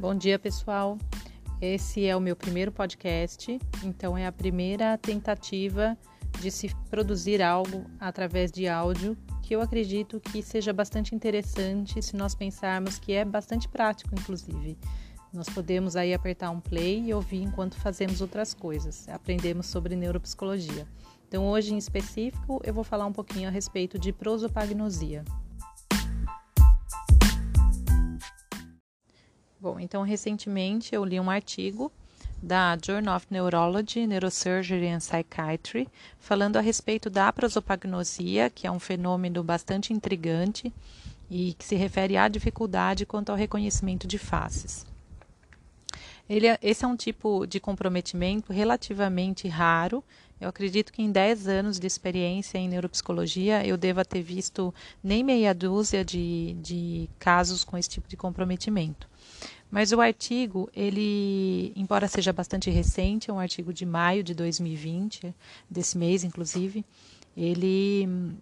Bom dia, pessoal. Esse é o meu primeiro podcast, então é a primeira tentativa de se produzir algo através de áudio que eu acredito que seja bastante interessante se nós pensarmos que é bastante prático, inclusive. Nós podemos aí apertar um play e ouvir enquanto fazemos outras coisas. Aprendemos sobre neuropsicologia. Então, hoje em específico, eu vou falar um pouquinho a respeito de prosopagnosia. Bom, então recentemente eu li um artigo da Journal of Neurology, Neurosurgery and Psychiatry, falando a respeito da prosopagnosia, que é um fenômeno bastante intrigante e que se refere à dificuldade quanto ao reconhecimento de faces. Ele, é, esse é um tipo de comprometimento relativamente raro. Eu acredito que em 10 anos de experiência em neuropsicologia eu deva ter visto nem meia dúzia de, de casos com esse tipo de comprometimento. Mas o artigo, ele, embora seja bastante recente, é um artigo de maio de 2020, desse mês inclusive, ele hum,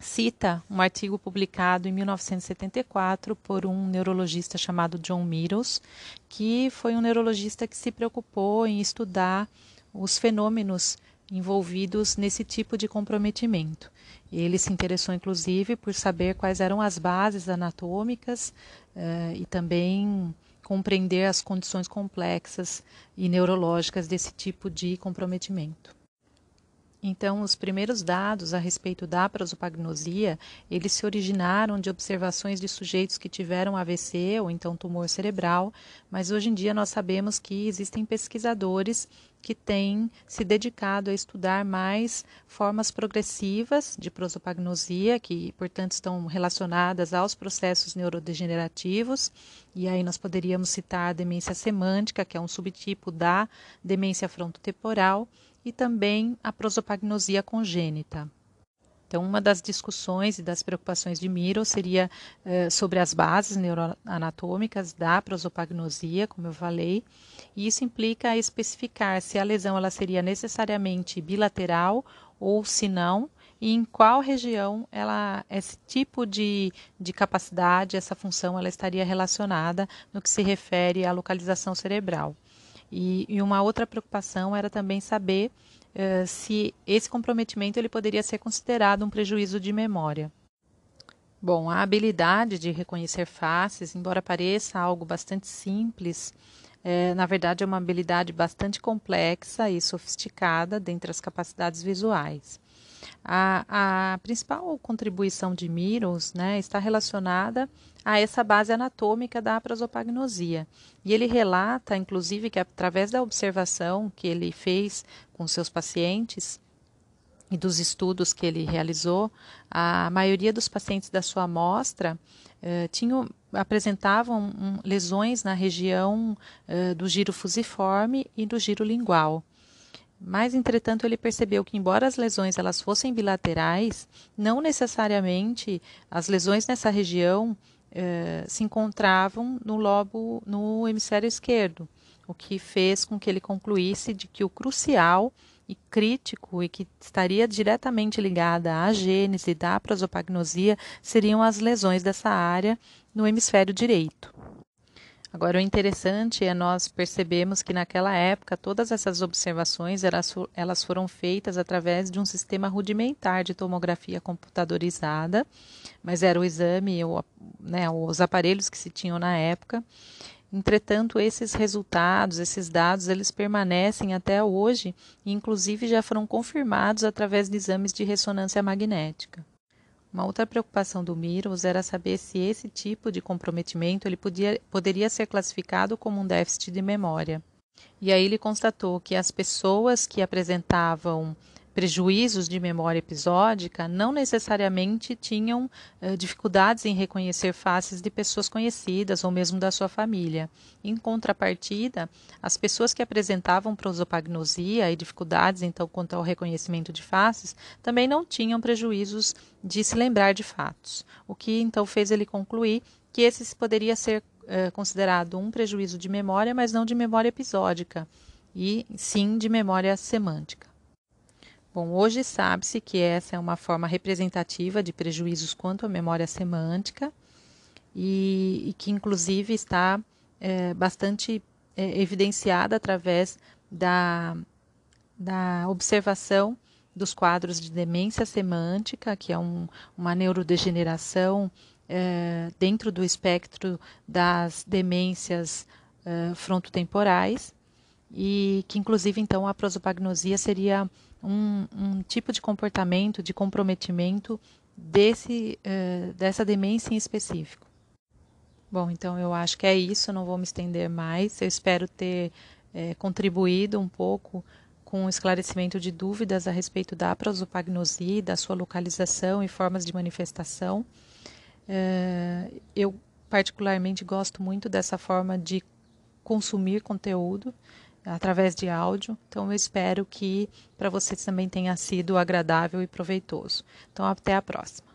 cita um artigo publicado em 1974 por um neurologista chamado John Meadows, que foi um neurologista que se preocupou em estudar os fenômenos envolvidos nesse tipo de comprometimento. Ele se interessou, inclusive, por saber quais eram as bases anatômicas uh, e também compreender as condições complexas e neurológicas desse tipo de comprometimento. Então, os primeiros dados a respeito da prosopagnosia, eles se originaram de observações de sujeitos que tiveram AVC ou então tumor cerebral, mas hoje em dia nós sabemos que existem pesquisadores que têm se dedicado a estudar mais formas progressivas de prosopagnosia, que, portanto, estão relacionadas aos processos neurodegenerativos. E aí nós poderíamos citar a demência semântica, que é um subtipo da demência frontotemporal, e também a prosopagnosia congênita. Então, uma das discussões e das preocupações de Miro seria uh, sobre as bases neuroanatômicas da prosopagnosia, como eu falei, e isso implica especificar se a lesão ela seria necessariamente bilateral ou se não, e em qual região ela, esse tipo de, de capacidade, essa função, ela estaria relacionada no que se refere à localização cerebral. E, e uma outra preocupação era também saber uh, se esse comprometimento ele poderia ser considerado um prejuízo de memória. Bom, a habilidade de reconhecer faces, embora pareça algo bastante simples, é, na verdade é uma habilidade bastante complexa e sofisticada dentre as capacidades visuais. A, a principal contribuição de Miros né, está relacionada a essa base anatômica da prosopagnosia. E ele relata, inclusive, que através da observação que ele fez com seus pacientes e dos estudos que ele realizou, a maioria dos pacientes da sua amostra eh, tinham, apresentavam um, lesões na região eh, do giro fusiforme e do giro lingual. Mas, entretanto, ele percebeu que, embora as lesões elas fossem bilaterais, não necessariamente as lesões nessa região eh, se encontravam no lobo, no hemisfério esquerdo, o que fez com que ele concluísse de que o crucial e crítico e que estaria diretamente ligada à gênese da prosopagnosia seriam as lesões dessa área no hemisfério direito. Agora, o interessante é nós percebemos que naquela época todas essas observações elas, elas foram feitas através de um sistema rudimentar de tomografia computadorizada, mas era o exame, o, né, os aparelhos que se tinham na época. Entretanto, esses resultados, esses dados, eles permanecem até hoje e, inclusive, já foram confirmados através de exames de ressonância magnética. Uma outra preocupação do Miros era saber se esse tipo de comprometimento ele podia, poderia ser classificado como um déficit de memória. E aí ele constatou que as pessoas que apresentavam prejuízos de memória episódica não necessariamente tinham uh, dificuldades em reconhecer faces de pessoas conhecidas ou mesmo da sua família. Em contrapartida, as pessoas que apresentavam prosopagnosia e dificuldades então quanto ao reconhecimento de faces também não tinham prejuízos de se lembrar de fatos, o que então fez ele concluir que esse poderia ser uh, considerado um prejuízo de memória, mas não de memória episódica, e sim de memória semântica. Bom, hoje sabe-se que essa é uma forma representativa de prejuízos quanto à memória semântica e, e que, inclusive, está é, bastante é, evidenciada através da, da observação dos quadros de demência semântica, que é um, uma neurodegeneração é, dentro do espectro das demências é, frontotemporais, e que inclusive então a prosopagnosia seria um, um tipo de comportamento, de comprometimento desse, é, dessa demência em específico. Bom, então eu acho que é isso, não vou me estender mais. Eu espero ter é, contribuído um pouco com o esclarecimento de dúvidas a respeito da prosopagnosia, da sua localização e formas de manifestação. É, eu, particularmente, gosto muito dessa forma de consumir conteúdo através de áudio, então eu espero que para vocês também tenha sido agradável e proveitoso. Então, até a próxima.